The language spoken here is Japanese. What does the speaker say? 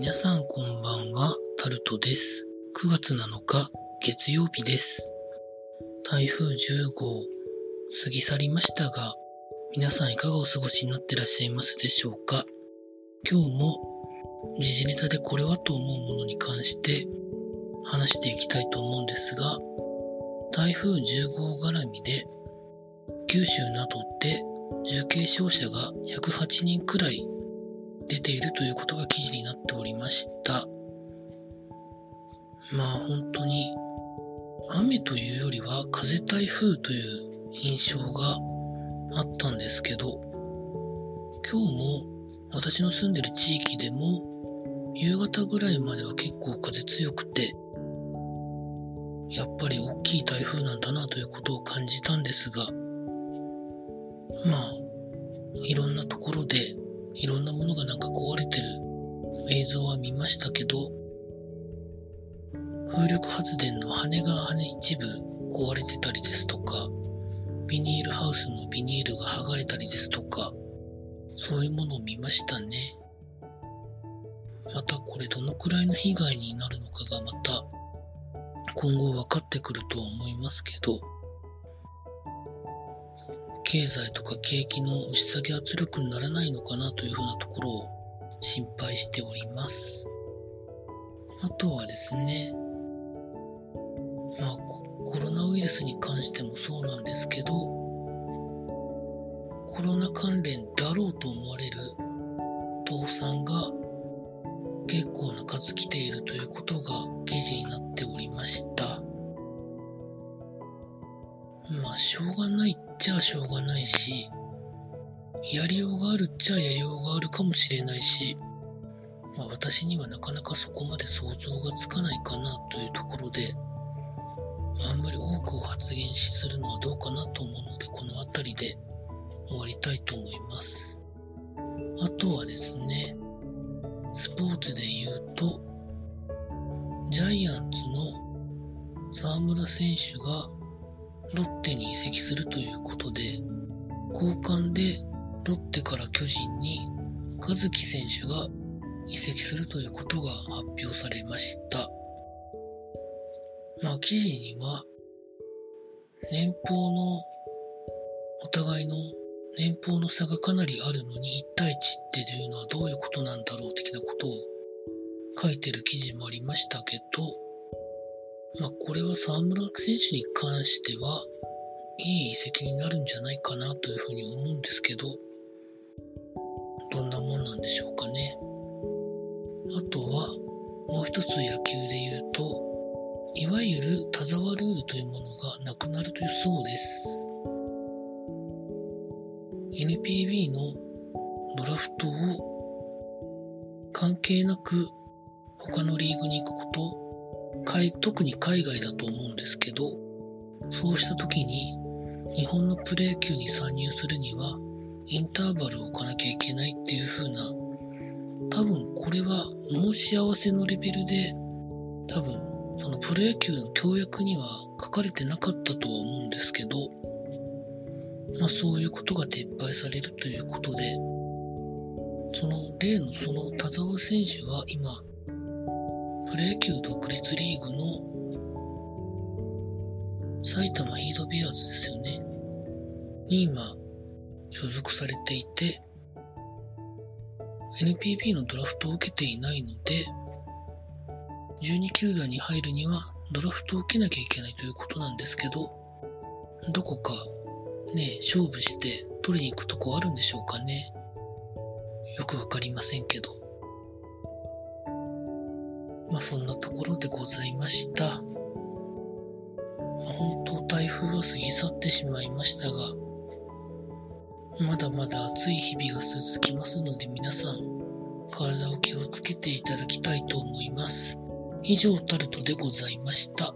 皆さんこんばんは、タルトです。9月7日、月曜日です。台風10号、過ぎ去りましたが、皆さんいかがお過ごしになってらっしゃいますでしょうか？今日も、時事ネタでこれはと思うものに関して話していきたいと思うんですが、台風10号絡みで、九州などで重軽傷者が108人くらい出ているということが記事になっておりました。まあ本当に雨というよりは風台風という印象があったんですけど、今日も私の住んでる地域でも夕方ぐらいまでは結構風強くて、やっぱり大きい台風なんだなということを感じたんですが、まあ、いろんなところでいろんなのがなんか壊れてる映像は見ましたけど、風力発電の羽が羽一部壊れてたりですとか、ビニールハウスのビニールが剥がれたりですとか、そういうものを見ましたね。またこれどのくらいの被害になるのかがまた今後分かってくるとは思いますけど、経済とか景気の押し下げ圧力にならないのかなというふうなところを心配しております。あとはですね、まあココロナウイルスに関してもそうなんですけど、コロナ関連だろうと思われる倒産が結構な数来ているということが記事になっておりました。まあ、しょうがないっちゃしょうがないし、やりようがあるっちゃやりようがあるかもしれないし、まあ、私にはなかなかそこまで想像がつかないかなというところで、あんまり多くを発言するのはどうかなと思うので、この辺りで終わりたいと思います。あとはですね、スポーツで言うと、ジャイアンツの沢村選手がロッテに移籍するということで、交換でロッテから巨人に和樹選手が移籍するということが発表されました。まあ記事には、年俸の、お互いの年俸の差がかなりあるのに1対1っていうのはどういうことなんだろう的なことを書いてる記事もありましたけど、まあこれは沢村選手に関しては、いい移籍になるんじゃないかなというふうに思うんですけど、どんなもんなんでしょうかね。あとは、もう一つ野球で言うと、いわゆる田沢ルールというものがなくなるというそうです。NPB のドラフトを関係なく他のリーグに行くこと、特に海外だと思うんですけど、そうした時に日本のプロ野球に参入するにはインターバルを置かなきゃいけないっていう風な、多分これは申し合わせのレベルで、多分そのプロ野球の協約には書かれてなかったとは思うんですけど、まあそういうことが撤廃されるということで、その例のその田沢選手は今、ロ野球独立リーグの埼玉ヒートベアーズですよね。に今、所属されていて、NPB のドラフトを受けていないので、12球団に入るにはドラフトを受けなきゃいけないということなんですけど、どこかね、勝負して取りに行くとこあるんでしょうかね。よくわかりませんけど。まあそんなところでございました。まあ、本当台風は過ぎ去ってしまいましたが、まだまだ暑い日々が続きますので皆さん、体を気をつけていただきたいと思います。以上タルトでございました。